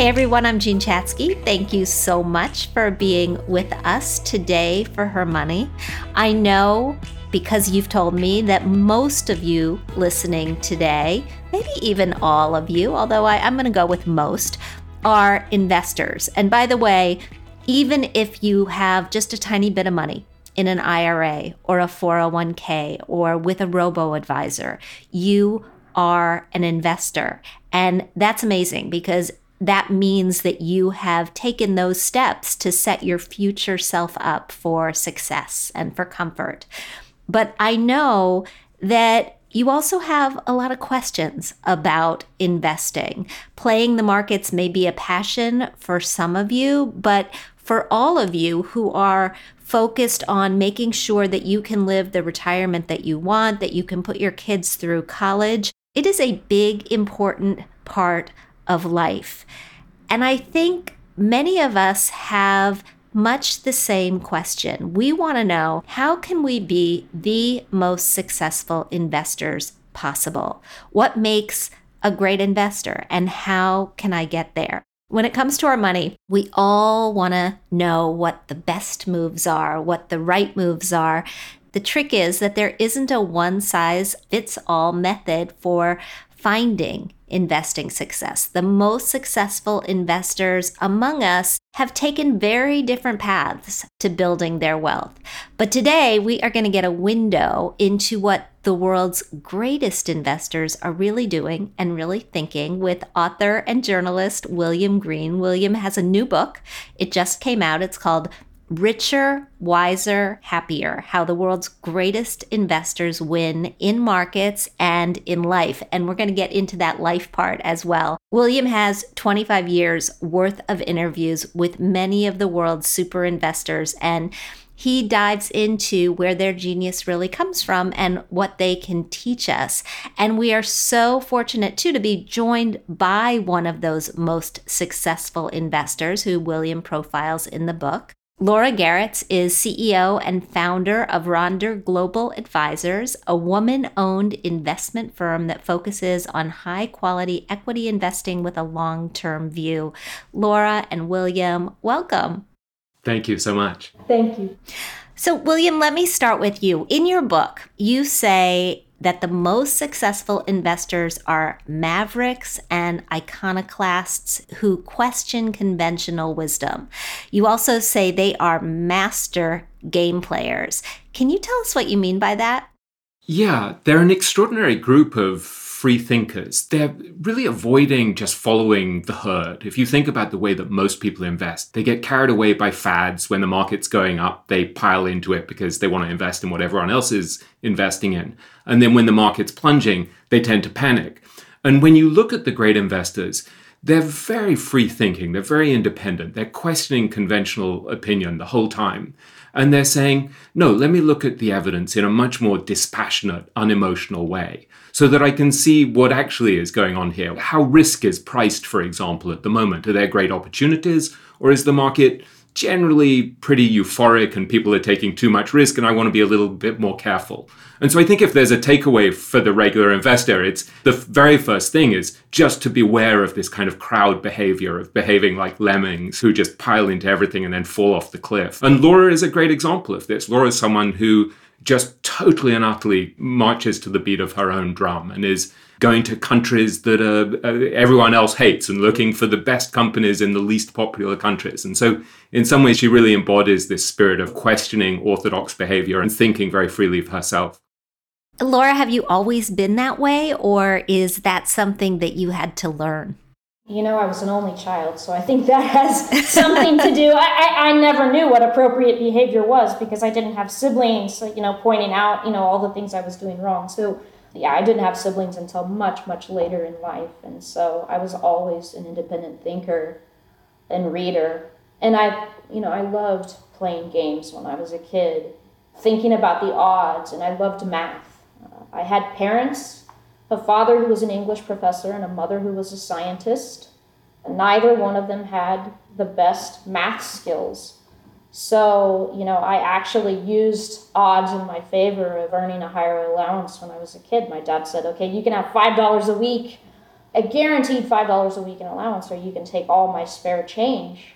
Hey everyone, I'm Jean Chatzky. Thank you so much for being with us today for Her Money. I know because you've told me that most of you listening today, maybe even all of you, although I, am going to go with most, are investors. And by the way, even if you have just a tiny bit of money, in an IRA or a 401k or with a robo advisor, you are an investor. And that's amazing because that means that you have taken those steps to set your future self up for success and for comfort. But I know that you also have a lot of questions about investing. Playing the markets may be a passion for some of you, but for all of you who are focused on making sure that you can live the retirement that you want, that you can put your kids through college, it is a big, important part of life. And I think many of us have much the same question. We want to know how can we be the most successful investors possible? What makes a great investor and how can I get there? When it comes to our money, we all want to know what the best moves are, what the right moves are. The trick is that there isn't a one size fits all method for finding investing success. The most successful investors among us have taken very different paths to building their wealth. But today we are going to get a window into what the world's greatest investors are really doing and really thinking with author and journalist William Green. William has a new book. It just came out. It's called Richer, Wiser, Happier How the World's Greatest Investors Win in Markets and in Life. And we're going to get into that life part as well. William has 25 years worth of interviews with many of the world's super investors and he dives into where their genius really comes from and what they can teach us. And we are so fortunate, too, to be joined by one of those most successful investors who William profiles in the book. Laura Geritz is CEO and founder of Rondure Global Advisors, a woman owned investment firm that focuses on high quality equity investing with a long term view. Laura and William, welcome. Thank you so much. Thank you. So, William, let me start with you. In your book, you say that the most successful investors are mavericks and iconoclasts who question conventional wisdom. You also say they are master game players. Can you tell us what you mean by that? Yeah, they're an extraordinary group of free thinkers. They're really avoiding just following the herd. If you think about the way that most people invest, they get carried away by fads. When the market's going up, they pile into it because they want to invest in what everyone else is investing in. And then when the market's plunging, they tend to panic. And when you look at the great investors, they're very free thinking, they're very independent, they're questioning conventional opinion the whole time. And they're saying, no, let me look at the evidence in a much more dispassionate, unemotional way so that I can see what actually is going on here. How risk is priced, for example, at the moment. Are there great opportunities or is the market generally pretty euphoric and people are taking too much risk and I want to be a little bit more careful. And so I think if there's a takeaway for the regular investor, it's the very first thing is just to beware of this kind of crowd behavior of behaving like lemmings who just pile into everything and then fall off the cliff. And Laura is a great example of this. Laura is someone who just totally and utterly marches to the beat of her own drum and is going to countries that uh, everyone else hates and looking for the best companies in the least popular countries. And so, in some ways, she really embodies this spirit of questioning orthodox behavior and thinking very freely of herself. Laura, have you always been that way, or is that something that you had to learn? You know, I was an only child, so I think that has something to do. I, I, I, never knew what appropriate behavior was because I didn't have siblings, you know, pointing out, you know, all the things I was doing wrong. So yeah, I didn't have siblings until much, much later in life. And so I was always an independent thinker and reader. And I, you know, I loved playing games when I was a kid, thinking about the odds, and I loved math. I had parents, a father who was an English professor and a mother who was a scientist. And neither one of them had the best math skills. So, you know, I actually used odds in my favor of earning a higher allowance when I was a kid. My dad said, okay, you can have $5 a week, a guaranteed $5 a week in allowance, or you can take all my spare change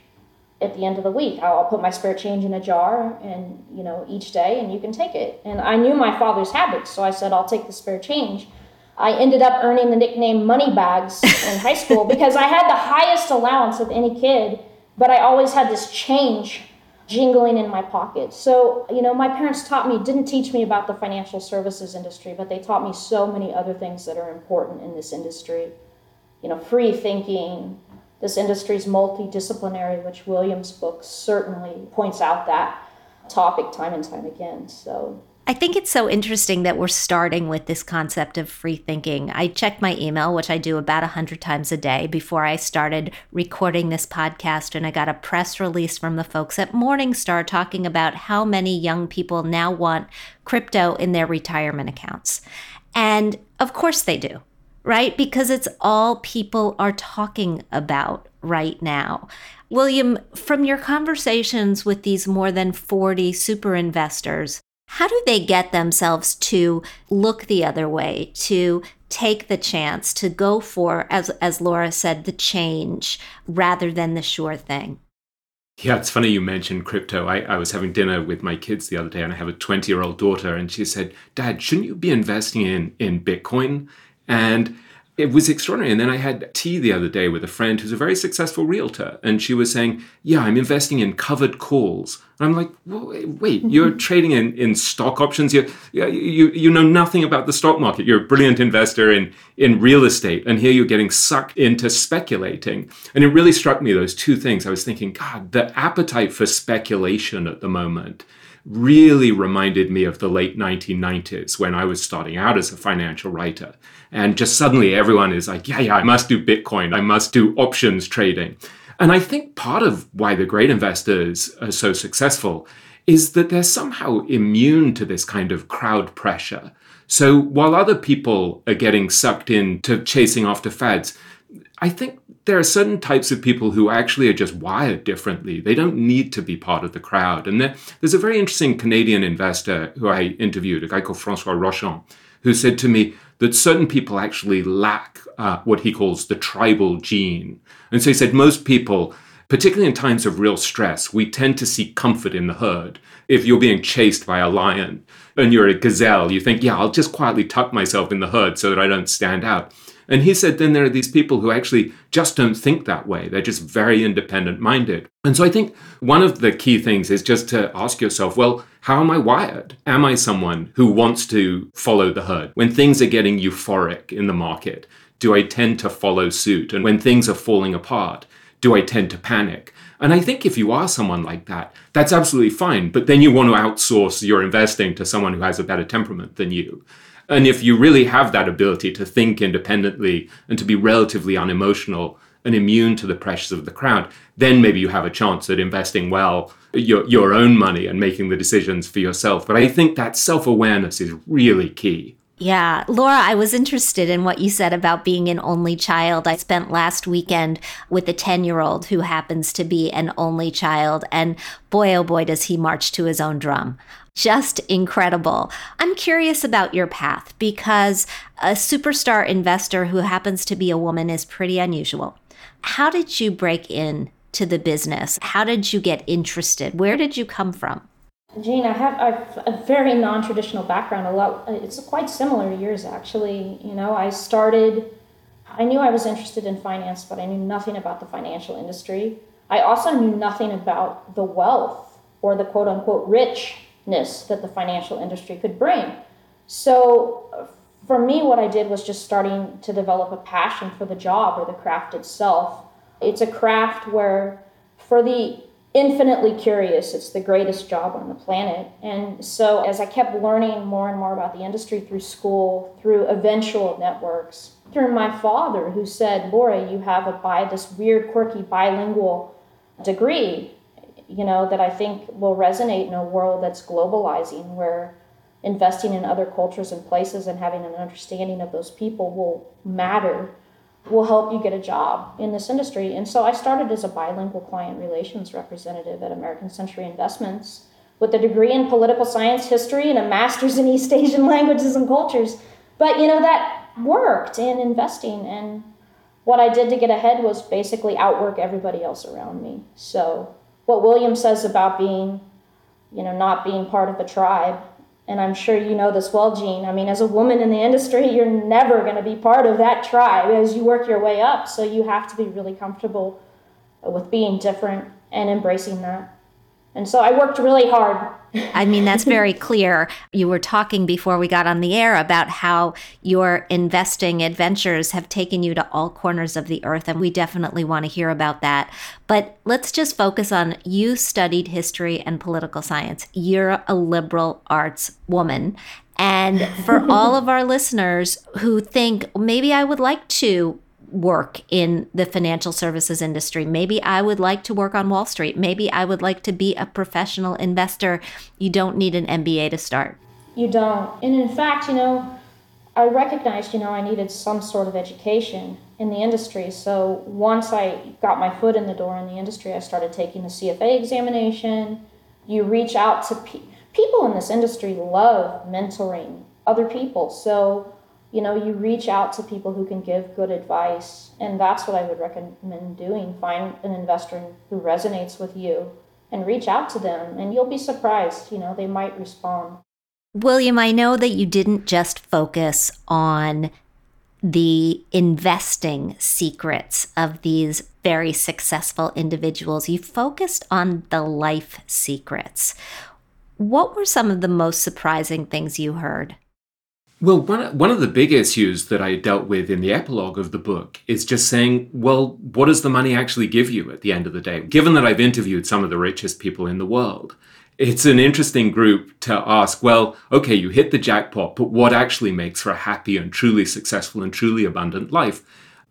at the end of the week. I'll put my spare change in a jar and, you know, each day and you can take it. And I knew my father's habits, so I said, I'll take the spare change. I ended up earning the nickname Money Bags in high school because I had the highest allowance of any kid, but I always had this change jingling in my pocket. So, you know, my parents taught me, didn't teach me about the financial services industry, but they taught me so many other things that are important in this industry. You know, free thinking, this industry is multidisciplinary, which Williams' book certainly points out that topic time and time again. So, I think it's so interesting that we're starting with this concept of free thinking. I check my email, which I do about 100 times a day before I started recording this podcast, and I got a press release from the folks at Morningstar talking about how many young people now want crypto in their retirement accounts. And of course they do, right? Because it's all people are talking about right now. William, from your conversations with these more than 40 super investors, how do they get themselves to look the other way, to take the chance, to go for, as, as Laura said, the change rather than the sure thing? Yeah, it's funny you mentioned crypto. I, I was having dinner with my kids the other day, and I have a 20 year old daughter, and she said, Dad, shouldn't you be investing in, in Bitcoin? And it was extraordinary. And then I had tea the other day with a friend who's a very successful realtor, and she was saying, "Yeah, I'm investing in covered calls." And I'm like, well, "Wait, you're trading in, in stock options? You, you you know nothing about the stock market. You're a brilliant investor in in real estate, and here you're getting sucked into speculating." And it really struck me those two things. I was thinking, God, the appetite for speculation at the moment really reminded me of the late 1990s when I was starting out as a financial writer. And just suddenly everyone is like, yeah, yeah, I must do Bitcoin, I must do options trading. And I think part of why the great investors are so successful is that they're somehow immune to this kind of crowd pressure. So while other people are getting sucked into chasing after fads, I think there are certain types of people who actually are just wired differently. They don't need to be part of the crowd. And there, there's a very interesting Canadian investor who I interviewed, a guy called Francois Rochon, who said to me that certain people actually lack uh, what he calls the tribal gene. And so he said most people, particularly in times of real stress, we tend to seek comfort in the herd. If you're being chased by a lion and you're a gazelle, you think, yeah, I'll just quietly tuck myself in the herd so that I don't stand out. And he said then there are these people who actually just don't think that way. They're just very independent minded. And so I think one of the key things is just to ask yourself, well, how am I wired? Am I someone who wants to follow the herd? When things are getting euphoric in the market, do I tend to follow suit? And when things are falling apart, do I tend to panic? And I think if you are someone like that, that's absolutely fine. But then you want to outsource your investing to someone who has a better temperament than you. And if you really have that ability to think independently and to be relatively unemotional and immune to the pressures of the crowd, then maybe you have a chance at investing well your, your own money and making the decisions for yourself. But I think that self awareness is really key. Yeah, Laura, I was interested in what you said about being an only child. I spent last weekend with a 10 year old who happens to be an only child, and boy, oh boy, does he march to his own drum. Just incredible. I'm curious about your path because a superstar investor who happens to be a woman is pretty unusual. How did you break in to the business? How did you get interested? Where did you come from? Jean, I have a very non-traditional background. A lot, it's quite similar to yours, actually. You know, I started. I knew I was interested in finance, but I knew nothing about the financial industry. I also knew nothing about the wealth or the quote unquote richness that the financial industry could bring. So, uh, for me, what I did was just starting to develop a passion for the job or the craft itself. It's a craft where, for the infinitely curious. It's the greatest job on the planet. And so, as I kept learning more and more about the industry through school, through eventual networks, through my father, who said, Laura, you have a bi- this weird, quirky bilingual degree, you know, that I think will resonate in a world that's globalizing, where investing in other cultures and places and having an understanding of those people will matter will help you get a job in this industry. And so I started as a bilingual client relations representative at American Century Investments with a degree in political science history and a master's in East Asian languages and cultures. But you know that worked in investing and what I did to get ahead was basically outwork everybody else around me. So what William says about being, you know, not being part of a tribe and I'm sure you know this well, Jean. I mean, as a woman in the industry, you're never going to be part of that tribe as you work your way up. So you have to be really comfortable with being different and embracing that. And so I worked really hard. I mean, that's very clear. You were talking before we got on the air about how your investing adventures have taken you to all corners of the earth, and we definitely want to hear about that. But let's just focus on you studied history and political science. You're a liberal arts woman. And for all of our listeners who think maybe I would like to work in the financial services industry. Maybe I would like to work on Wall Street. Maybe I would like to be a professional investor. You don't need an MBA to start. You don't. And in fact, you know, I recognized, you know, I needed some sort of education in the industry. So once I got my foot in the door in the industry, I started taking the CFA examination. You reach out to pe- people in this industry love mentoring other people. So you know, you reach out to people who can give good advice. And that's what I would recommend doing. Find an investor who resonates with you and reach out to them, and you'll be surprised. You know, they might respond. William, I know that you didn't just focus on the investing secrets of these very successful individuals. You focused on the life secrets. What were some of the most surprising things you heard? Well, one, one of the big issues that I dealt with in the epilogue of the book is just saying, well, what does the money actually give you at the end of the day? Given that I've interviewed some of the richest people in the world, it's an interesting group to ask, well, okay, you hit the jackpot, but what actually makes for a happy and truly successful and truly abundant life?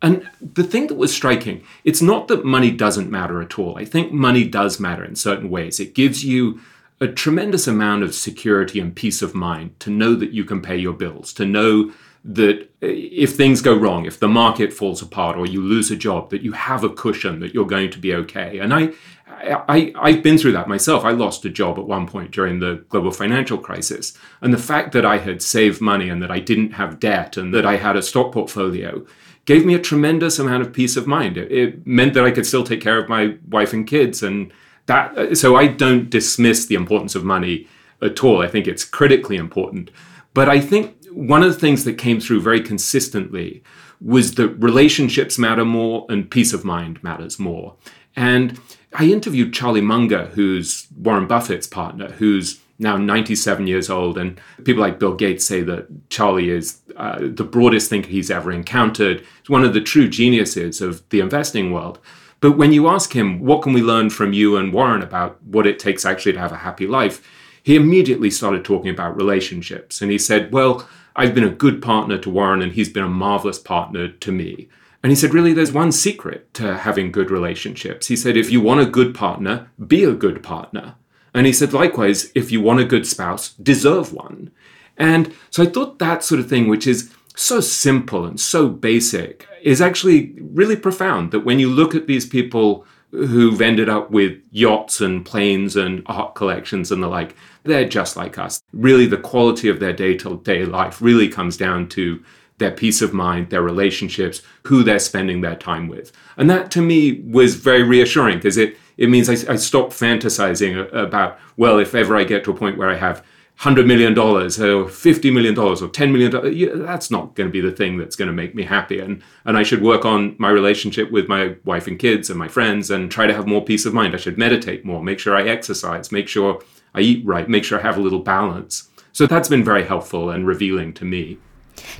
And the thing that was striking, it's not that money doesn't matter at all. I think money does matter in certain ways. It gives you a tremendous amount of security and peace of mind to know that you can pay your bills, to know that uh, if things go wrong, if the market falls apart or you lose a job, that you have a cushion that you're going to be okay. And I, I, I've been through that myself. I lost a job at one point during the global financial crisis. And the fact that I had saved money and that I didn't have debt and that I had a stock portfolio gave me a tremendous amount of peace of mind. It, it meant that I could still take care of my wife and kids and that so I don't dismiss the importance of money at all. I think it's critically important. But I think one of the things that came through very consistently was that relationships matter more and peace of mind matters more. And I interviewed Charlie Munger, who's Warren Buffett's partner, who's now 97 years old. And people like Bill Gates say that Charlie is uh, the broadest thinker he's ever encountered. He's one of the true geniuses of the investing world. But when you ask him, what can we learn from you and Warren about what it takes actually to have a happy life? He immediately started talking about relationships. And he said, well, I've been a good partner to Warren and he's been a marvelous partner to me. And he said, really, there's one secret to having good relationships. He said, if you want a good partner, be a good partner. And he said, likewise, if you want a good spouse, deserve one. And so I thought that sort of thing, which is so simple and so basic, is actually really profound. That when you look at these people who've ended up with yachts and planes and art collections and the like, they're just like us. Really, the quality of their day to day life really comes down to their peace of mind, their relationships, who they're spending their time with. And that to me was very reassuring because it it means I, I stop fantasizing about, well, if ever I get to a point where I have $100 million or $50 million or $10 million, that's not going to be the thing that's going to make me happy. And, and I should work on my relationship with my wife and kids and my friends and try to have more peace of mind. I should meditate more, make sure I exercise, make sure I eat right, make sure I have a little balance. So that's been very helpful and revealing to me.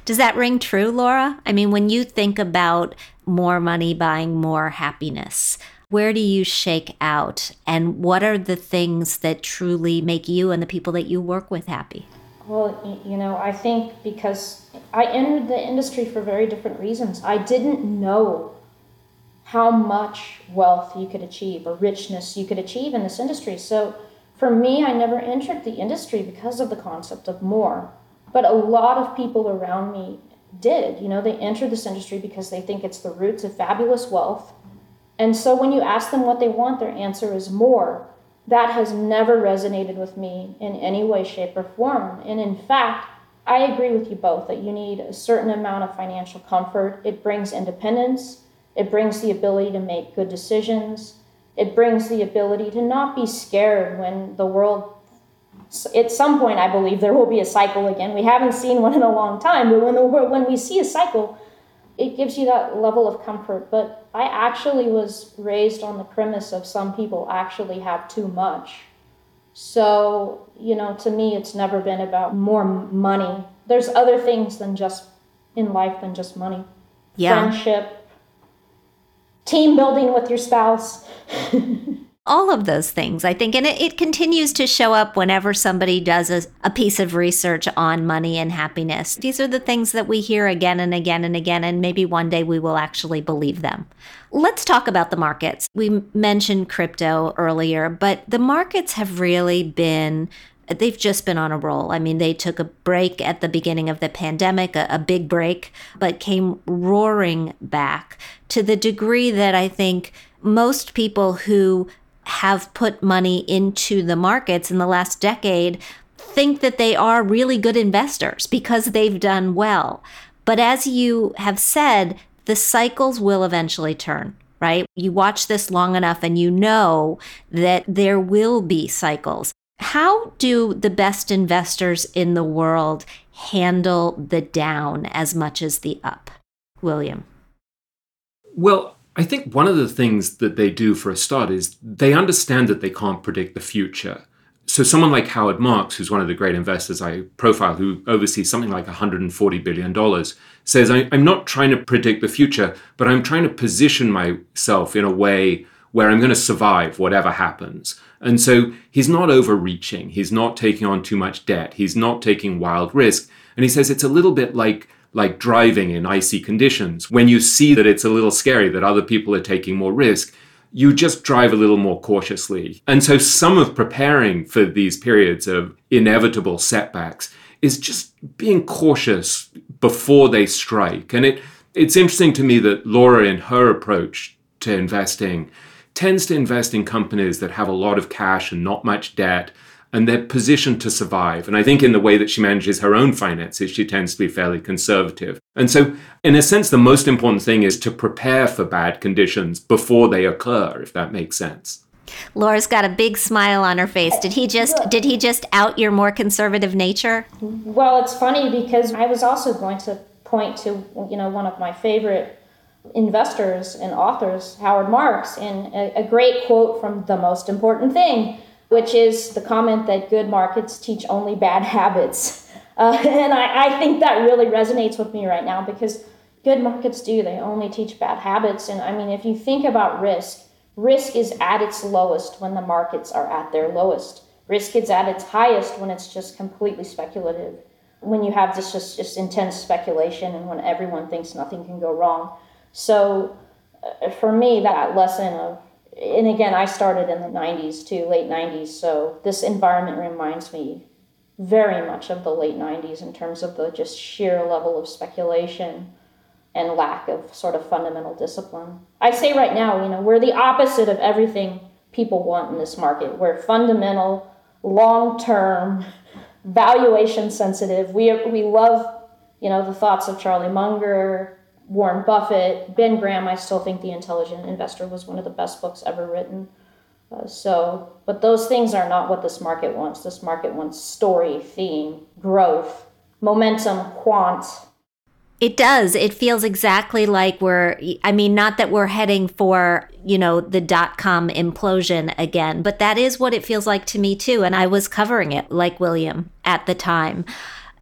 Does that ring true, Laura? I mean, when you think about more money buying more happiness, where do you shake out? And what are the things that truly make you and the people that you work with happy? Well, you know, I think because I entered the industry for very different reasons. I didn't know how much wealth you could achieve or richness you could achieve in this industry. So for me, I never entered the industry because of the concept of more. But a lot of people around me did. You know, they entered this industry because they think it's the roots of fabulous wealth and so when you ask them what they want, their answer is more. That has never resonated with me in any way, shape, or form. And in fact, I agree with you both that you need a certain amount of financial comfort. It brings independence, it brings the ability to make good decisions, it brings the ability to not be scared when the world. At some point, I believe there will be a cycle again. We haven't seen one in a long time, but when the when we see a cycle, it gives you that level of comfort. But I actually was raised on the premise of some people actually have too much. So, you know, to me, it's never been about more money. There's other things than just in life than just money. Yeah. Friendship, team building with your spouse. all of those things, I think. And it, it continues to show up whenever somebody does a, a, piece of research on money and happiness. These are the things that we hear again and again and again, and maybe one day we will actually believe them. Let's talk about the markets. We mentioned crypto earlier, but the markets have really been they've just been on a roll. I mean, they took a break at the beginning of the pandemic, a, a, big break, but came roaring back to the degree that I think most people who have put money into the markets in the last decade think that they are really good investors because they've done well. But as you have said, the cycles will eventually turn, right? You watch this long enough and you know that there will be cycles. How do the best investors in the world handle the down as much as the up? William. Well, I think one of the things that they do for a start is they understand that they can't predict the future. So, someone like Howard Marks, who's one of the great investors I profile, who oversees something like $140 billion, says, I'm not trying to predict the future, but I'm trying to position myself in a way where I'm going to survive whatever happens. And so he's not overreaching. He's not taking on too much debt. He's not taking wild risk. And he says it's a little bit like like driving in icy conditions. When you see that it's a little scary, that other people are taking more risk, you just drive a little more cautiously. And so some of preparing for these periods of inevitable setbacks is just being cautious before they strike. And it it's interesting to me that Laura in her approach to investing tends to invest in companies that have a lot of cash and not much debt and they're positioned to survive. And I think in the way that she manages her own finances, she tends to be fairly conservative. And so, in a sense, the most important thing is to prepare for bad conditions before they occur, if that makes sense. Laura's got a big smile on her face. Did he just did he just out your more conservative nature? Well, it's funny because I was also going to point to you know one of my favorite investors and authors, Howard Marks, in a, a great quote from The Most Important Thing, which is the comment that good markets teach only bad habits. Uh, and I, I think that really resonates with me right now because good markets do. They only teach bad habits. And I mean, if you think about risk, risk is at its lowest when the markets are at their lowest. Risk is at its highest when it's just completely speculative. When you have this just, just intense speculation and when everyone thinks nothing can go wrong. So uh, for me, that lesson of, and again, I started in the 90s too, late 90s. So this environment reminds me very much of the late 90s in terms of the just sheer level of speculation and lack of sort of fundamental discipline. I say right now, you know, we're the opposite of everything people want in this market. We're fundamental, long term, valuation sensitive. We, we love, you know, the thoughts of Charlie Munger, Warren Buffett, Ben Graham. I still think The Intelligent Investor was one of the best books ever written. Uh, so, but those things are not what this market wants. This market wants story, theme, growth, momentum, quant. It does. It feels exactly like we're, I mean, not that we're heading for, you know, the dot com implosion again, but that is what it feels like to me too. And I was covering it like William at the time.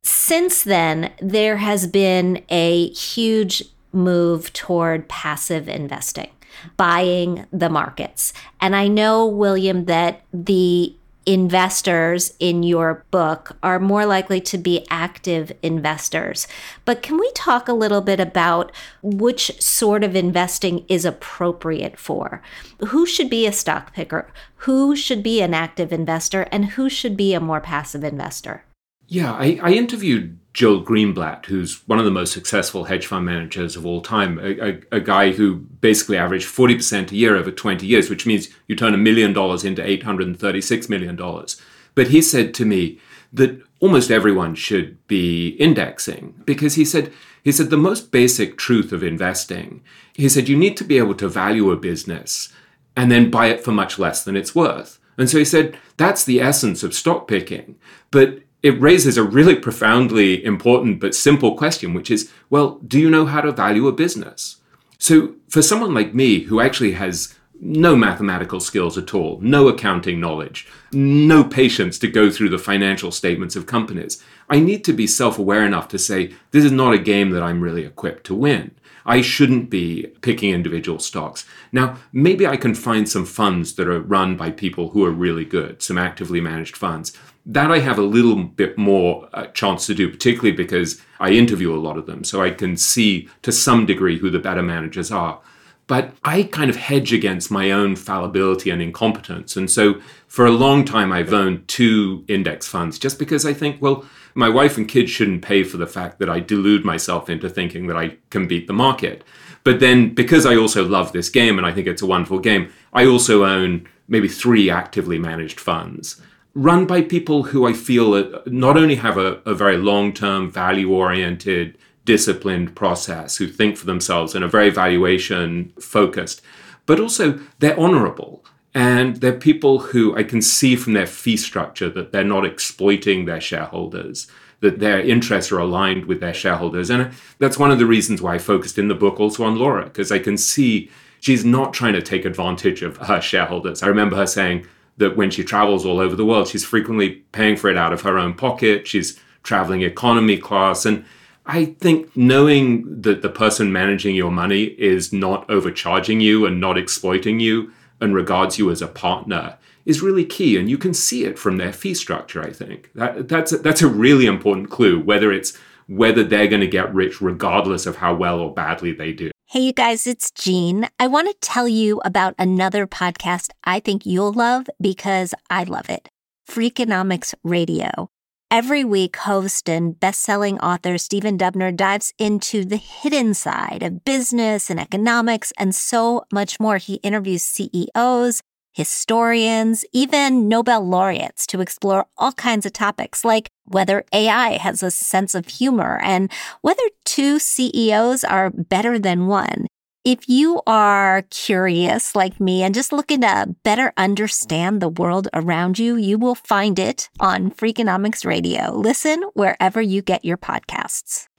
Since then, there has been a huge move toward passive investing buying the markets. And I know, William, that the investors in your book are more likely to be active investors. But can we talk a little bit about which sort of investing is appropriate for? Who should be a stock picker? Who should be an active investor? And who should be a more passive investor? Yeah, I, I interviewed Joel Greenblatt, who's one of the most successful hedge fund managers of all time, a, a, a, guy who basically averaged 40% a year over 20 years, which means you turn a million dollars into $836 million. But he said to me that almost everyone should be indexing because he said, he said the most basic truth of investing, he said you need to be able to value a business and then buy it for much less than it's worth. And so he said that's the essence of stock picking. But it raises a really profoundly important but simple question, which is well, do you know how to value a business? So, for someone like me who actually has no mathematical skills at all, no accounting knowledge, no patience to go through the financial statements of companies, I need to be self aware enough to say, this is not a game that I'm really equipped to win. I shouldn't be picking individual stocks. Now, maybe I can find some funds that are run by people who are really good, some actively managed funds. That I have a little bit more uh, chance to do, particularly because I interview a lot of them, so I can see to some degree who the better managers are. But I kind of hedge against my own fallibility and incompetence. And so for a long time, I've owned two index funds just because I think, well, my wife and kids shouldn't pay for the fact that I delude myself into thinking that I can beat the market. But then because I also love this game and I think it's a wonderful game, I also own maybe three actively managed funds run by people who I feel uh, not only have a, a very long term, value oriented, disciplined process, who think for themselves and are very valuation focused, but also they're honorable. And they're people who I can see from their fee structure that they're not exploiting their shareholders, that their interests are aligned with their shareholders. And that's one of the reasons why I focused in the book also on Laura, because I can see she's not trying to take advantage of her shareholders. I remember her saying, that when she travels all over the world, she's frequently paying for it out of her own pocket. She's traveling economy class. And I think knowing that the person managing your money is not overcharging you and not exploiting you and regards you as a partner is really key. And you can see it from their fee structure, I think. That, that's, a, that's a really important clue, whether it's whether they're going to get rich regardless of how well or badly they do. Hey, you guys, it's Jean. I want to tell you about another podcast I think you'll love because I love it Freakonomics Radio. Every week, host and best-selling author Stephen Dubner dives into the hidden side of business and economics and so much more. He interviews CEOs, historians, even Nobel laureates to explore all kinds of topics like whether AI has a sense of humor and whether two CEOs are better than one. If you are curious like me and just looking to better understand the world around you, you will find it on Freakonomics Radio. Listen wherever you get your podcasts.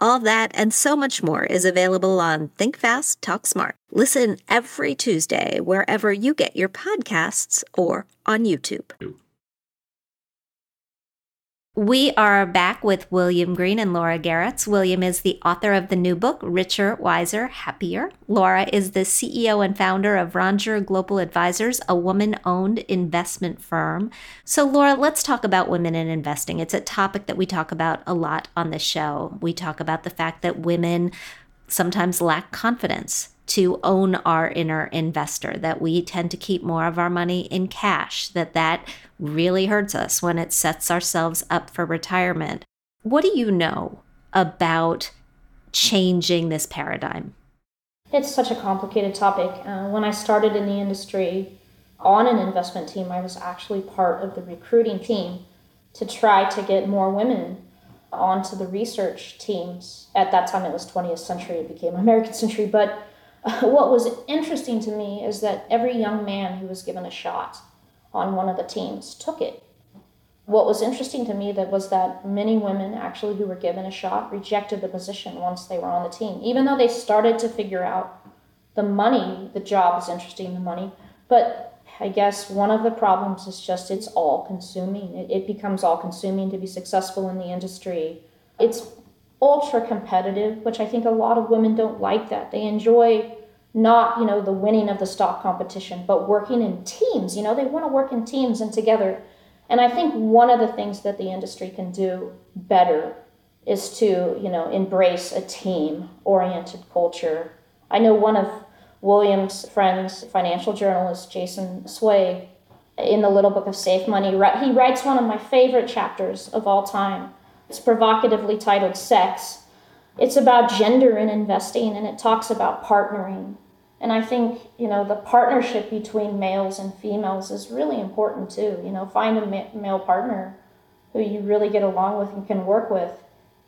All that and so much more is available on Think Fast, Talk Smart. Listen every Tuesday wherever you get your podcasts or on YouTube. We are back with William Green and Laura Geritz. William is the author of the new book, Richer, Wiser, Happier. Laura is the CEO and founder of Rondure Global Advisors, a woman owned investment firm. So, Laura, let's talk about women in investing. It's a topic that we talk about a lot on the show. We talk about the fact that women sometimes lack confidence to own our inner investor that we tend to keep more of our money in cash that that really hurts us when it sets ourselves up for retirement. What do you know about changing this paradigm? It's such a complicated topic. Uh, when i started in the industry on an investment team i was actually part of the recruiting team to try to get more women onto the research teams. At that time it was 20th century it became american century but what was interesting to me is that every young man who was given a shot on one of the teams took it. What was interesting to me that was that many women actually who were given a shot rejected the position once they were on the team, even though they started to figure out the money, the job is interesting, the money. But I guess one of the problems is just it's all consuming. It, it becomes all consuming to be successful in the industry. It's ultra competitive, which I think a lot of women don't like that. They enjoy not, you know, the winning of the stock competition, but working in teams. You know, they want to work in teams and together. And I think one of the things that the industry can do better is to, you know, embrace a team oriented culture. I know one of William's friends, financial journalist Jason Zweig in the little book of Safe Money, he writes one of my favorite chapters of all time it's provocatively titled Sex. It's about gender in investing and it talks about partnering. And I think, you know, the partnership between males and females is really important too. You know, find a ma- male partner who you really get along with and can work with.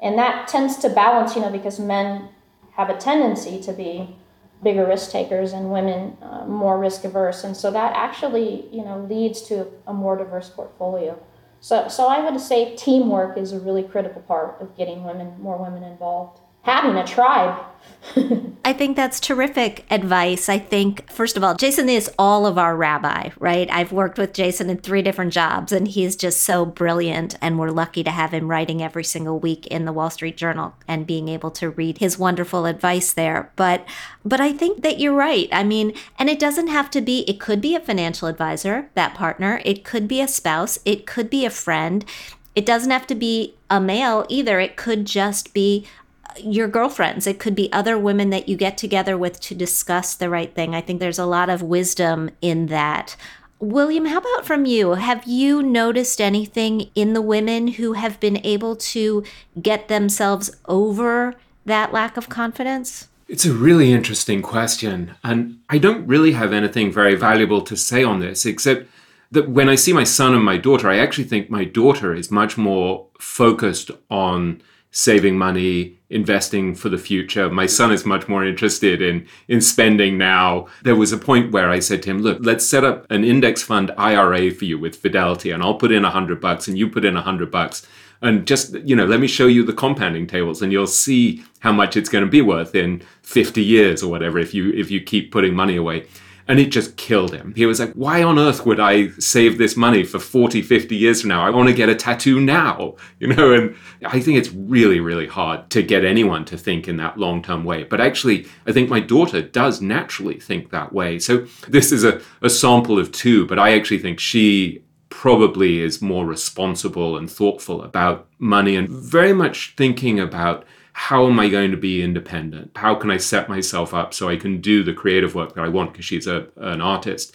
And that tends to balance, you know, because men have a tendency to be bigger risk takers and women uh, more risk averse. And so that actually, you know, leads to a more diverse portfolio. So, so I would say teamwork is a really critical part of getting women, more women involved. Having a tribe. I think that's terrific advice. I think, first of all, Jason is all of our rabbi, right? I've worked with Jason in three different jobs, and he's just so brilliant. And we're lucky to have him writing every single week in the Wall Street Journal and being able to read his wonderful advice there. But, but I think that you're right. I mean, and it doesn't have to be, it could be a financial advisor, that partner, it could be a spouse, it could be a friend. It doesn't have to be a male either. It could just be your girlfriends. It could be other women that you get together with to discuss the right thing. I think there's a lot of wisdom in that. William, how about from you? Have you noticed anything in the women who have been able to get themselves over that lack of confidence? It's a really interesting question. And I don't really have anything very valuable to say on this, except that when I see my son and my daughter, I actually think my daughter is much more focused on saving money, investing for the future. My son is much more interested in in spending now. There was a point where I said to him, "Look, let's set up an index fund IRA for you with Fidelity, and I'll put in a hundred bucks, and you put in a hundred bucks." And just, you know, let me show you the compounding tables and you'll see how much it's going to be worth in 50 years or whatever if you if you keep putting money away. And it just killed him. He was like, why on earth would I save this money for 40, 50 years from now? I want to get a tattoo now, you know? And I think it's really, really hard to get anyone to think in that long term way. But actually, I think my daughter does naturally think that way. So this is a, a sample of two, but I actually think she probably is more responsible and thoughtful about money and very much thinking about how am I going to be independent? How can I set myself up so I can do the creative work that I want? Because she's a, an artist,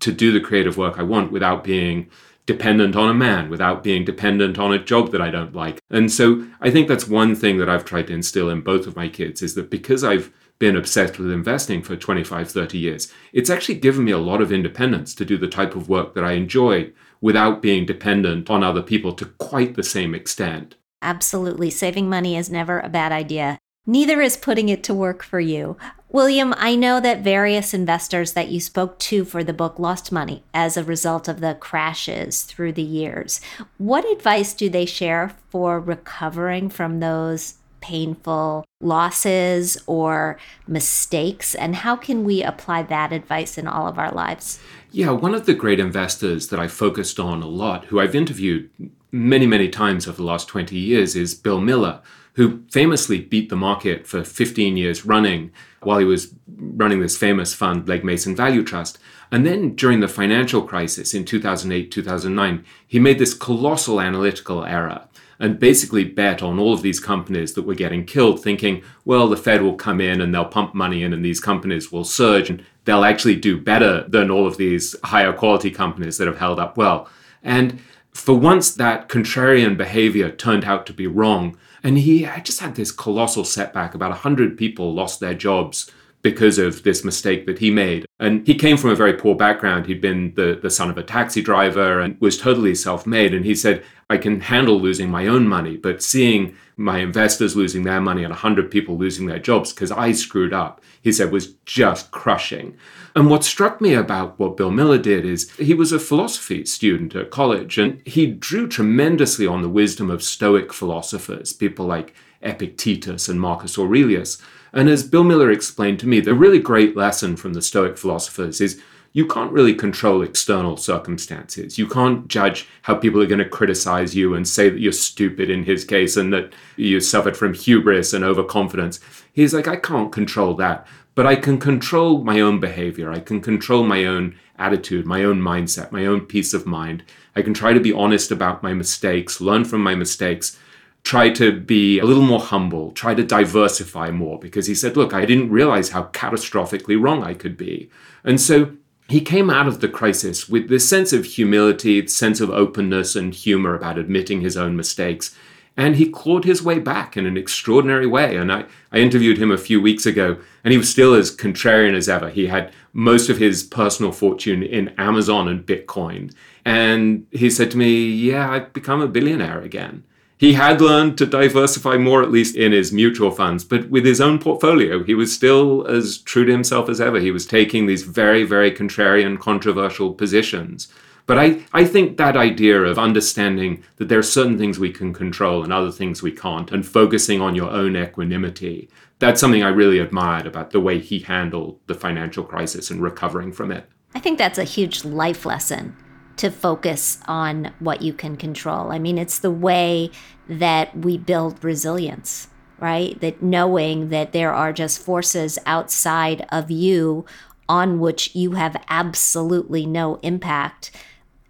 to do the creative work I want without being dependent on a man, without being dependent on a job that I don't like. And so I think that's one thing that I've tried to instill in both of my kids is that because I've been obsessed with investing for 25, 30 years, it's actually given me a lot of independence to do the type of work that I enjoy without being dependent on other people to quite the same extent. Absolutely. Saving money is never a bad idea. Neither is putting it to work for you. William, I know that various investors that you spoke to for the book lost money as a result of the crashes through the years. What advice do they share for recovering from those painful losses or mistakes? And how can we apply that advice in all of our lives? Yeah, one of the great investors that I focused on a lot, who I've interviewed many, many times over the last 20 years is Bill Miller, who famously beat the market for 15 years running while he was running this famous fund, Legg Mason Value Trust. And then during the financial crisis in 2008, 2009, he made this colossal analytical error and basically bet on all of these companies that were getting killed, thinking, well, the Fed will come in and they'll pump money in and these companies will surge and they'll actually do better than all of these higher quality companies that have held up well. And for once that contrarian behavior turned out to be wrong, and he just had this colossal setback. About 100 people lost their jobs because of this mistake that he made. And he came from a very poor background. He'd been the, the son of a taxi driver and was totally self made. And he said, I can handle losing my own money, but seeing my investors losing their money and 100 people losing their jobs because I screwed up, he said, was just crushing. And what struck me about what Bill Miller did is he was a philosophy student at college and he drew tremendously on the wisdom of Stoic philosophers, people like Epictetus and Marcus Aurelius. And as Bill Miller explained to me, the really great lesson from the Stoic philosophers is you can't really control external circumstances. You can't judge how people are going to criticize you and say that you're stupid in his case and that you suffered from hubris and overconfidence. He's like, I can't control that but I can control my own behavior. I can control my own attitude, my own mindset, my own peace of mind. I can try to be honest about my mistakes, learn from my mistakes, try to be a little more humble, try to diversify more. Because he said, Look, I didn't realize how catastrophically wrong I could be. And so he came out of the crisis with this sense of humility, sense of openness and humor about admitting his own mistakes and he clawed his way back in an extraordinary way. And I, I interviewed him a few weeks ago, and he was still as contrarian as ever. He had most of his personal fortune in Amazon and Bitcoin. And he said to me, Yeah, I've become a billionaire again. He had learned to diversify more, at least in his mutual funds, but with his own portfolio, he was still as true to himself as ever. He was taking these very, very contrarian, controversial positions. But I, I think that idea of understanding that there are certain things we can control and other things we can't, and focusing on your own equanimity, that's something I really admired about the way he handled the financial crisis and recovering from it. I think that's a huge life lesson to focus on what you can control. I mean, it's the way that we build resilience, right? That knowing that there are just forces outside of you on which you have absolutely no impact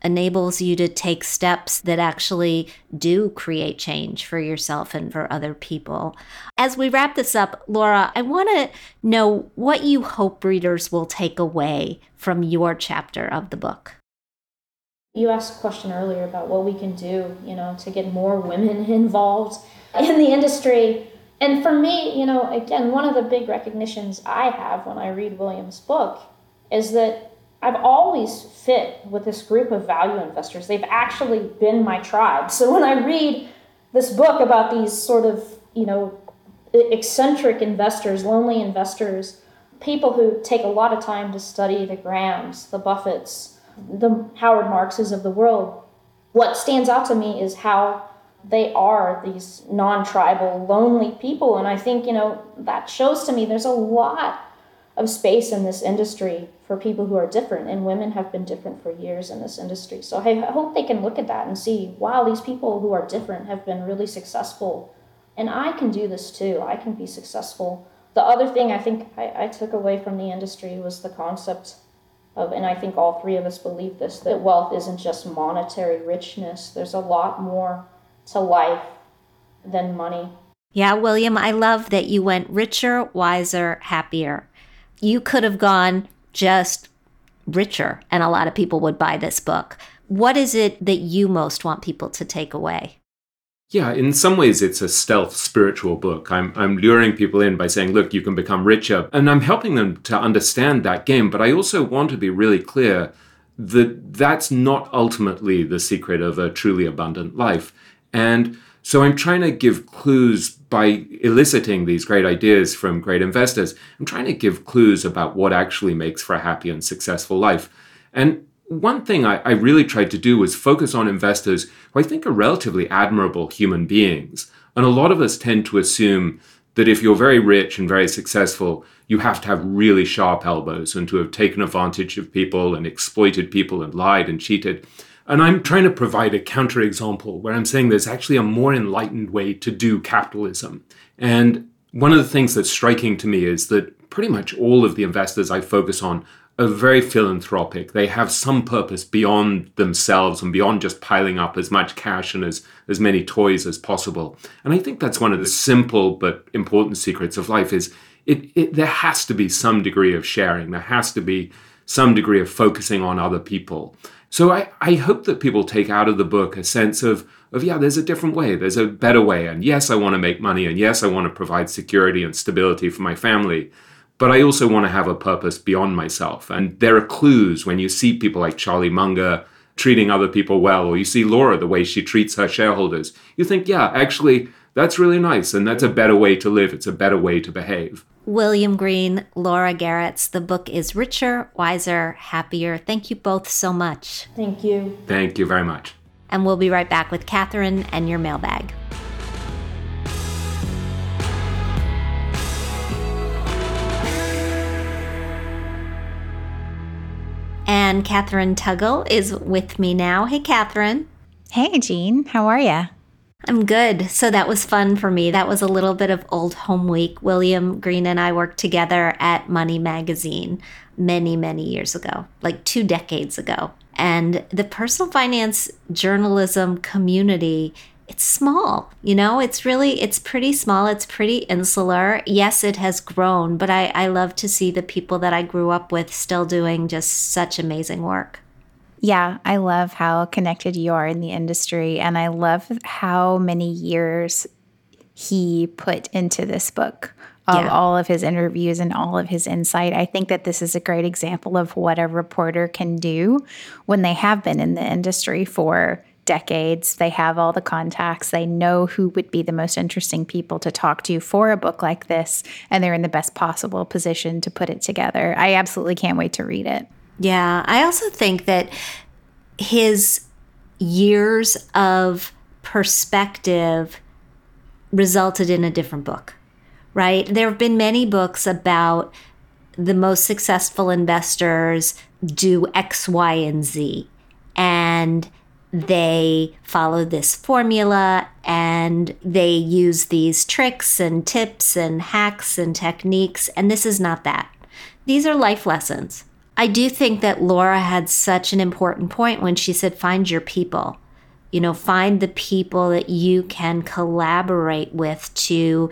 enables you to take steps that actually do create change for yourself and for other people. As we wrap this up, Laura, I want to know what you hope readers will take away from your chapter of the book. You asked a question earlier about what we can do, you know, to get more women involved in the industry. And for me, you know, again, one of the big recognitions I have when I read William's book is that I've always fit with this group of value investors. They've actually been my tribe. So when I read this book about these sort of, you know, eccentric investors, lonely investors, people who take a lot of time to study the Grahams, the Buffetts, the Howard Markses of the world, what stands out to me is how they are these non-tribal lonely people and i think you know that shows to me there's a lot of space in this industry for people who are different, and women have been different for years in this industry. So I hope they can look at that and see, wow, these people who are different have been really successful, and I can do this too. I can be successful. The other thing I think I, I took away from the industry was the concept of, and I think all three of us believe this, that wealth isn't just monetary richness. There's a lot more to life than money. Yeah, William, I love that you went richer, wiser, happier. You could have gone just richer, and a lot of people would buy this book. What is it that you most want people to take away? Yeah, in some ways, it's a stealth spiritual book. I'm, I'm luring people in by saying, look, you can become richer. And I'm helping them to understand that game. But I also want to be really clear that that's not ultimately the secret of a truly abundant life. And so I'm trying to give clues by eliciting these great ideas from great investors. I'm trying to give clues about what actually makes for a happy and successful life. And one thing I, I, really tried to do was focus on investors who I think are relatively admirable human beings. And a lot of us tend to assume that if you're very rich and very successful, you have to have really sharp elbows and to have taken advantage of people and exploited people and lied and cheated. And I'm trying to provide a counterexample where I'm saying there's actually a more enlightened way to do capitalism. And one of the things that's striking to me is that pretty much all of the investors I focus on are very philanthropic. They have some purpose beyond themselves and beyond just piling up as much cash and as, as many toys as possible. And I think that's one of the simple but important secrets of life is it, it there has to be some degree of sharing. There has to be some degree of focusing on other people. So I, I hope that people take out of the book a sense of, of, yeah, there's a different way, there's a better way. And yes, I want to make money. And yes, I want to provide security and stability for my family but I also want to have a purpose beyond myself. And there are clues when you see people like Charlie Munger treating other people well, or you see Laura, the way she treats her shareholders. You think, yeah, actually, that's really nice. And that's a better way to live. It's a better way to behave. William Green, Laura Geritz. The book is Richer, Wiser, Happier. Thank you both so much. Thank you. Thank you very much. And we'll be right back with Kathryn and your mailbag. And Kathryn Tuggle is with me now. Hey, Kathryn. Hey, Jean. How are you? I'm good. So that was fun for me. That was a little bit of old home week. William Green and I worked together at Money Magazine many, many years ago, like two decades ago. And the personal finance journalism community it's small you know it's really it's pretty small it's pretty insular yes it has grown but i i love to see the people that i grew up with still doing just such amazing work yeah i love how connected you are in the industry and i love how many years he put into this book of yeah. all of his interviews and all of his insight. I think that this is a great example of what a reporter can do when they have been in the industry for decades. They have all the contacts. They know who would be the most interesting people to talk to for a book like this, and they're in the best possible position to put it together. I absolutely can't wait to read it. Yeah, I also think that his years of perspective resulted in a different book, right? There have been many books about the most successful investors do X, Y, and Z. And they follow this formula and they use these tricks and tips and hacks and techniques. And this is not that. These are life lessons. I do think that Laura had such an important point when she said, find your people. You know, find the people that you can collaborate with to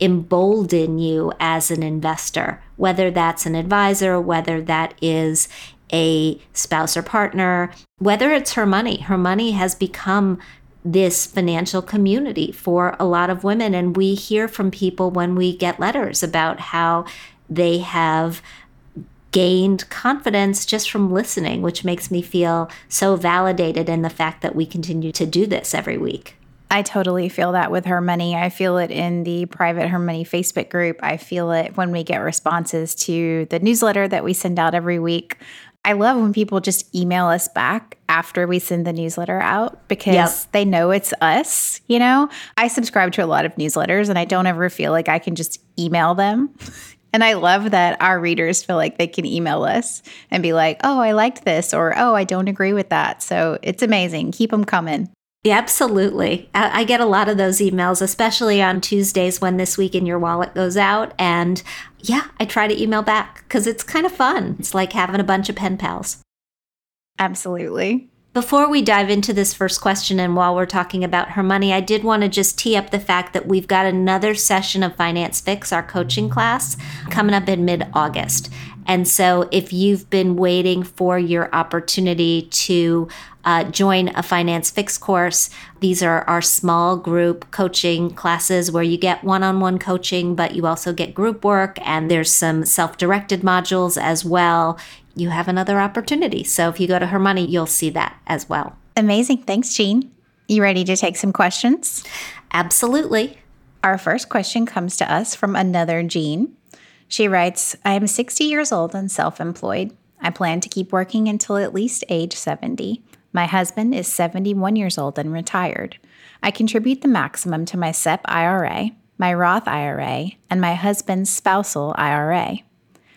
embolden you as an investor, whether that's an advisor, whether that is a spouse or partner, whether it's her money. Her money has become this financial community for a lot of women. And we hear from people when we get letters about how they have gained confidence just from listening, which makes me feel so validated in the fact that we continue to do this every week. I totally feel that with her money. I feel it in the private her money Facebook group. I feel it when we get responses to the newsletter that we send out every week. I love when people just email us back after we send the newsletter out because yep. they know it's us, you know? I subscribe to a lot of newsletters and I don't ever feel like I can just email them And I love that our readers feel like they can email us and be like, oh, I liked this, or oh, I don't agree with that. So it's amazing. Keep them coming. Yeah, absolutely. I, I get a lot of those emails, especially on Tuesdays when This Week in Your Wallet goes out. And yeah, I try to email back because it's kind of fun. It's like having a bunch of pen pals. Absolutely. Before we dive into this first question, and while we're talking about her money, I did want to just tee up the fact that we've got another session of Finance Fix, our coaching class, coming up in mid August. And so, if you've been waiting for your opportunity to uh, join a Finance Fix course. These are our small group coaching classes where you get one on one coaching, but you also get group work, and there's some self directed modules as well. You have another opportunity. So if you go to Her Money, you'll see that as well. Amazing. Thanks, Jean. You ready to take some questions? Absolutely. Our first question comes to us from another Jean. She writes I am 60 years old and self employed. I plan to keep working until at least age 70. My husband is 71 years old and retired. I contribute the maximum to my SEP IRA, my Roth IRA, and my husband's spousal IRA.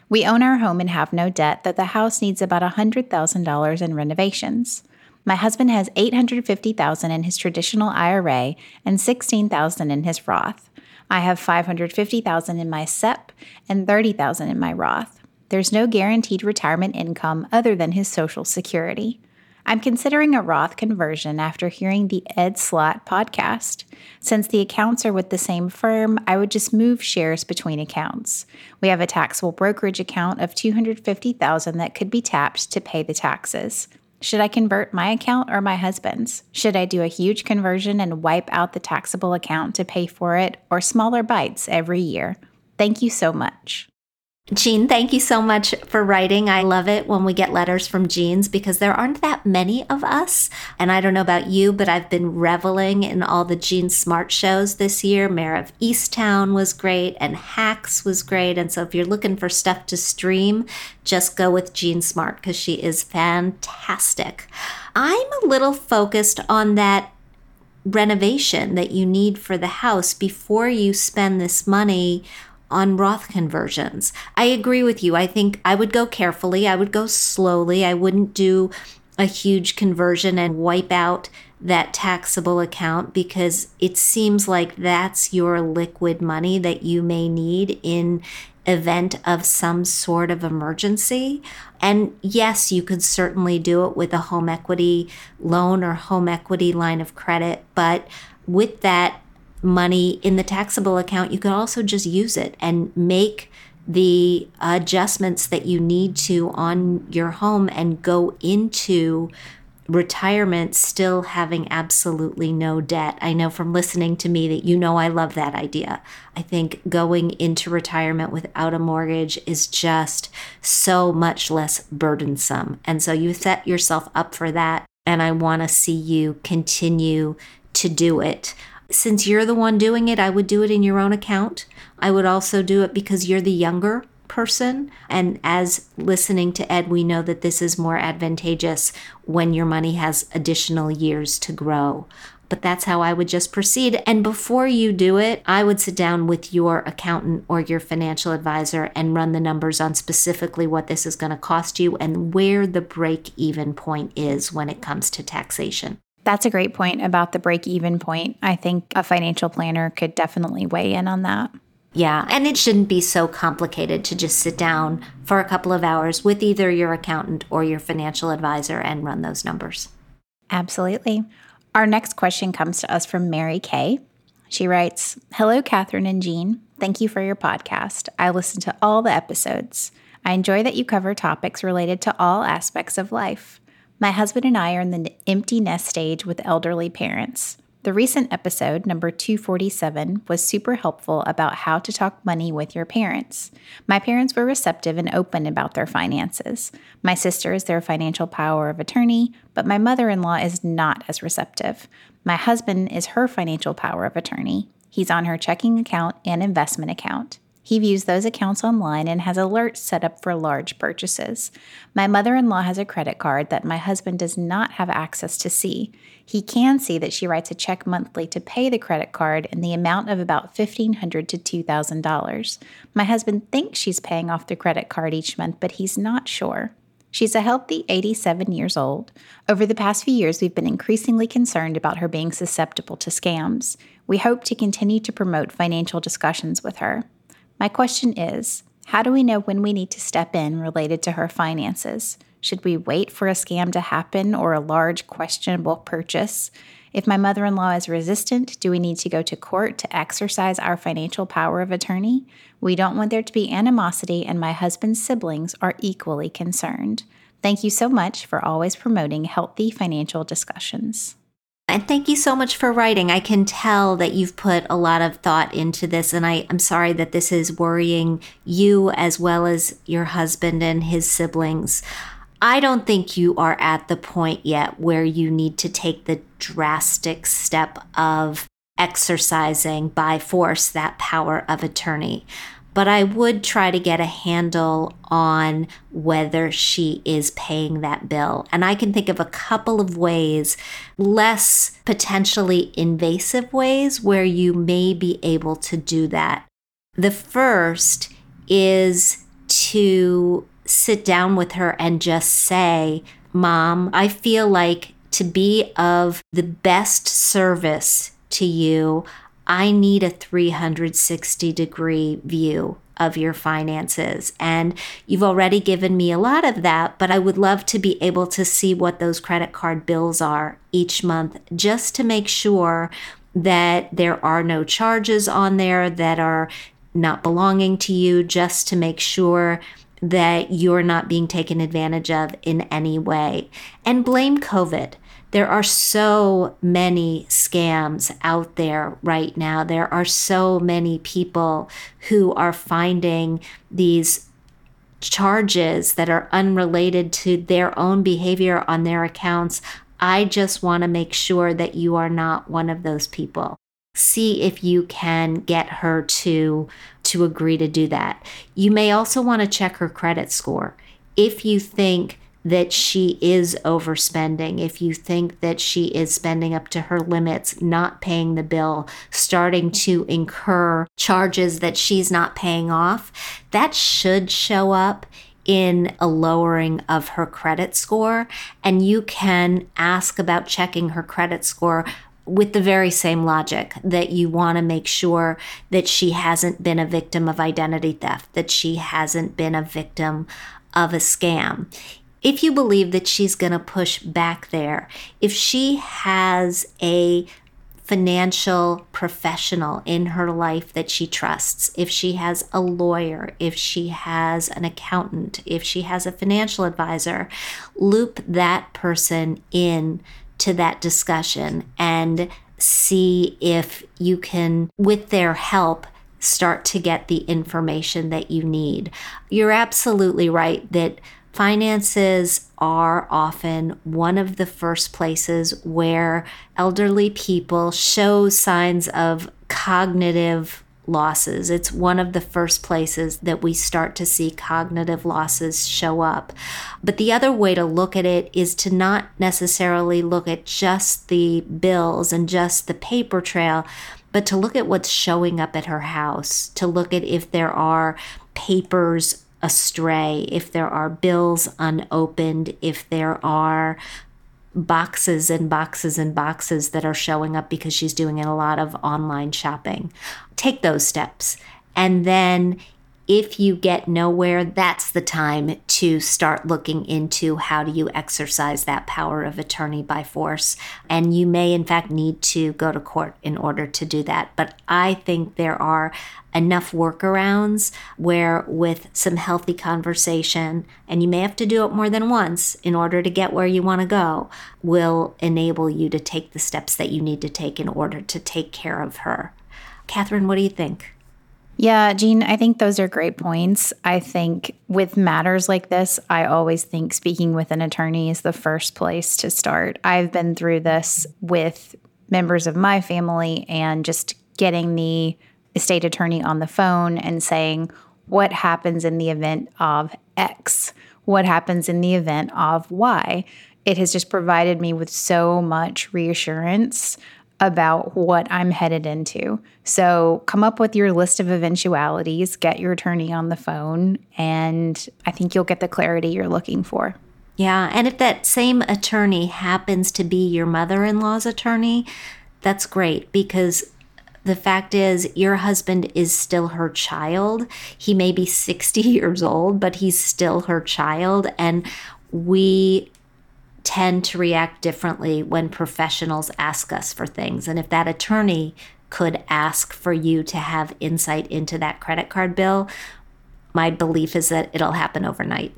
We own our home and have no debt, though the house needs about $100,000 in renovations. My husband has 850,000 in his traditional IRA and 16,000 in his Roth. I have 550,000 in my SEP and 30,000 in my Roth. There's no guaranteed retirement income other than his social security. I'm considering a Roth conversion after hearing the Ed Slott podcast. Since the accounts are with the same firm, I would just move shares between accounts. We have a taxable brokerage account of 250,000 that could be tapped to pay the taxes. Should I convert my account or my husband's? Should I do a huge conversion and wipe out the taxable account to pay for it or smaller bites every year? Thank you so much. Jean, thank you so much for writing. I love it when we get letters from Jeans because there aren't that many of us. And I don't know about you, but I've been reveling in all the Jean Smart shows this year. Mare of Easttown was great and Hacks was great. And so if you're looking for stuff to stream, just go with Jean Smart because she is fantastic. I'm a little focused on that renovation that you need for the house before you spend this money on Roth conversions. I agree with you. I think I would go carefully, I would go slowly. I wouldn't do a huge conversion and wipe out that taxable account because it seems like that's your liquid money that you may need in event of some sort of emergency. And yes, you could certainly do it with a home equity loan or home equity line of credit, but with that money in the taxable account, you can also just use it and make the adjustments that you need to on your home and go into retirement still having absolutely no debt. I know from listening to me that you know I love that idea. I think going into retirement without a mortgage is just so much less burdensome. And so you set yourself up for that. And I want to see you continue to do it since you're the one doing it, I would do it in your own account. I would also do it because you're the younger person. And as listening to Ed, we know that this is more advantageous when your money has additional years to grow. But that's how I would just proceed. And before you do it, I would sit down with your accountant or your financial advisor and run the numbers on specifically what this is going to cost you and where the break even point is when it comes to taxation. That's a great point about the break even point. I think a financial planner could definitely weigh in on that. Yeah, and it shouldn't be so complicated to just sit down for a couple of hours with either your accountant or your financial advisor and run those numbers. Absolutely. Our next question comes to us from Mary Kay. She writes Hello, Kathryn and Jean. Thank you for your podcast. I listen to all the episodes. I enjoy that you cover topics related to all aspects of life. My husband and I are in the empty nest stage with elderly parents. The recent episode, number 247, was super helpful about how to talk money with your parents. My parents were receptive and open about their finances. My sister is their financial power of attorney, but my mother in law is not as receptive. My husband is her financial power of attorney. He's on her checking account and investment account. He views those accounts online and has alerts set up for large purchases. My mother in law has a credit card that my husband does not have access to see. He can see that she writes a check monthly to pay the credit card in the amount of about $1,500 to $2,000. My husband thinks she's paying off the credit card each month, but he's not sure. She's a healthy 87 years old. Over the past few years, we've been increasingly concerned about her being susceptible to scams. We hope to continue to promote financial discussions with her. My question is how do we know when we need to step in related to her finances? Should we wait for a scam to happen or a large questionable purchase? If my mother in law is resistant, do we need to go to court to exercise our financial power of attorney? We don't want there to be animosity, and my husband's siblings are equally concerned. Thank you so much for always promoting healthy financial discussions. And thank you so much for writing. I can tell that you've put a lot of thought into this, and I, am sorry that this is worrying you as well as your husband and his siblings. I don't think you are at the point yet where you need to take the drastic step of exercising by force that power of attorney but I would try to get a handle on whether she is paying that bill. And I can think of a couple of ways, less potentially invasive ways, where you may be able to do that. The first is to sit down with her and just say, Mom, I feel like to be of the best service to you, I need a 360 degree view of your finances. And you've already given me a lot of that, but I would love to be able to see what those credit card bills are each month just to make sure that there are no charges on there that are not belonging to you, just to make sure that you're not being taken advantage of in any way. And blame COVID. There are so many scams out there right now. There are so many people who are finding these charges that are unrelated to their own behavior on their accounts. I just want to make sure that you are not one of those people. See if you can get her to to agree to do that. You may also want to check her credit score. If you think that she is overspending, if you think that she is spending up to her limits, not paying the bill, starting to incur charges that she's not paying off, that should show up in a lowering of her credit score. And you can ask about checking her credit score with the very same logic that you want to make sure that she hasn't been a victim of identity theft, that she hasn't been a victim of a scam if you believe that she's going to push back there, if she has a financial professional in her life that she trusts, if she has a lawyer, if she has an accountant, if she has a financial advisor, loop that person in to that discussion and see if you can, with their help, start to get the information that you need. You're absolutely right that Finances are often one of the first places where elderly people show signs of cognitive losses. It's one of the first places that we start to see cognitive losses show up. But the other way to look at it is to not necessarily look at just the bills and just the paper trail, but to look at what's showing up at her house, to look at if there are papers astray, if there are bills unopened, if there are boxes and boxes and boxes that are showing up because she's doing a lot of online shopping. Take those steps. And then if you get nowhere, that's the time to start looking into how do you exercise that power of attorney by force. And you may, in fact, need to go to court in order to do that. But I think there are enough workarounds where, with some healthy conversation, and you may have to do it more than once in order to get where you want to go, will enable you to take the steps that you need to take in order to take care of her. Kathryn, what do you think? Yeah, Jean, I think those are great points. I think with matters like this, I always think speaking with an attorney is the first place to start. I've been through this with members of my family and just getting the estate attorney on the phone and saying, What happens in the event of X? What happens in the event of Y? It has just provided me with so much reassurance about what I'm headed into. So come up with your list of eventualities, get your attorney on the phone, and I think you'll get the clarity you're looking for. Yeah. And if that same attorney happens to be your mother in law's attorney, that's great because the fact is, your husband is still her child. He may be 60 years old, but he's still her child. And we tend to react differently when professionals ask us for things. And if that attorney could ask for you to have insight into that credit card bill, my belief is that it'll happen overnight.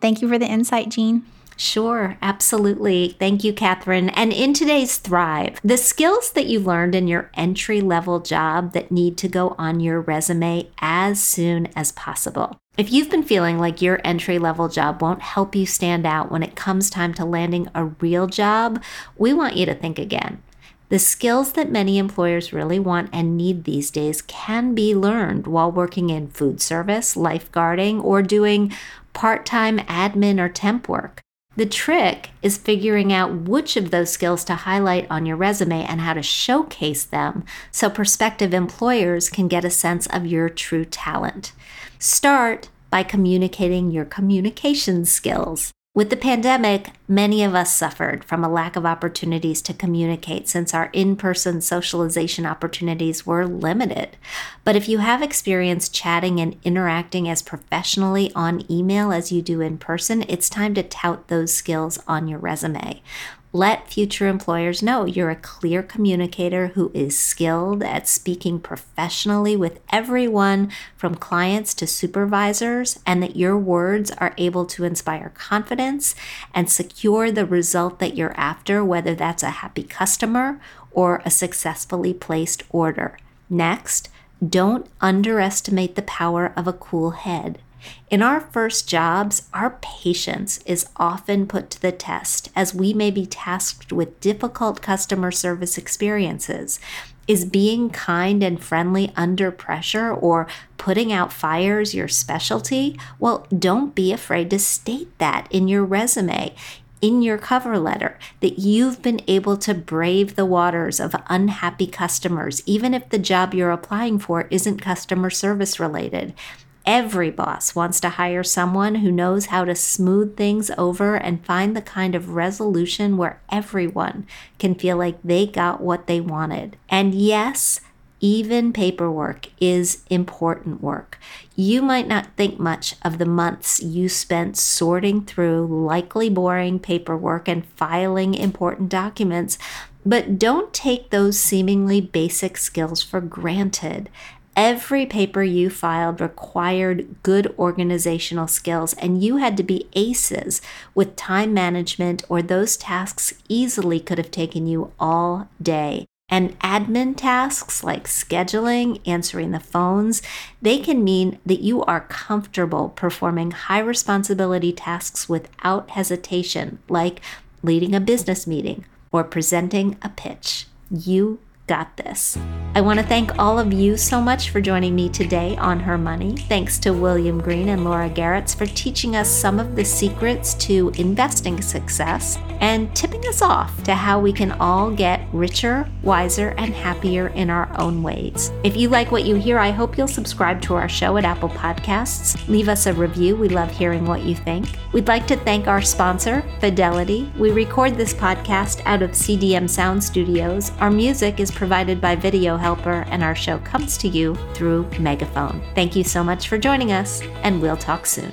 Thank you for the insight, Jean. Sure, absolutely. Thank you, Kathryn. And in today's Thrive, the skills that you learned in your entry level job that need to go on your resume as soon as possible. If you've been feeling like your entry level job won't help you stand out when it comes time to landing a real job, we want you to think again. The skills that many employers really want and need these days can be learned while working in food service, lifeguarding, or doing part time admin or temp work. The trick is figuring out which of those skills to highlight on your resume and how to showcase them so prospective employers can get a sense of your true talent. Start by communicating your communication skills. With the pandemic, many of us suffered from a lack of opportunities to communicate since our in person socialization opportunities were limited. But if you have experience chatting and interacting as professionally on email as you do in person, it's time to tout those skills on your resume. Let future employers know you're a clear communicator who is skilled at speaking professionally with everyone from clients to supervisors, and that your words are able to inspire confidence and secure the result that you're after, whether that's a happy customer or a successfully placed order. Next, don't underestimate the power of a cool head. In our first jobs, our patience is often put to the test as we may be tasked with difficult customer service experiences. Is being kind and friendly under pressure or putting out fires your specialty? Well, don't be afraid to state that in your resume in your cover letter that you've been able to brave the waters of unhappy customers, even if the job you're applying for isn't customer service related. Every boss wants to hire someone who knows how to smooth things over and find the kind of resolution where everyone can feel like they got what they wanted. And yes, even paperwork is important work. You might not think much of the months you spent sorting through likely boring paperwork and filing important documents, but don't take those seemingly basic skills for granted. Every paper you filed required good organizational skills, and you had to be aces with time management, or those tasks easily could have taken you all day. And admin tasks like scheduling, answering the phones, they can mean that you are comfortable performing high responsibility tasks without hesitation, like leading a business meeting or presenting a pitch. You got this. I want to thank all of you so much for joining me today on Her Money. Thanks to William Green and Laura Geritz for teaching us some of the secrets to investing success and tipping us off to how we can all get richer, wiser, and happier in our own ways. If you like what you hear, I hope you'll subscribe to our show at Apple Podcasts. Leave us a review. We love hearing what you think. We'd like to thank our sponsor, Fidelity. We record this podcast out of CDM Sound Studios. Our music is provided by Video Helper, and our show comes to you through Megaphone. Thank you so much for joining us, and we'll talk soon.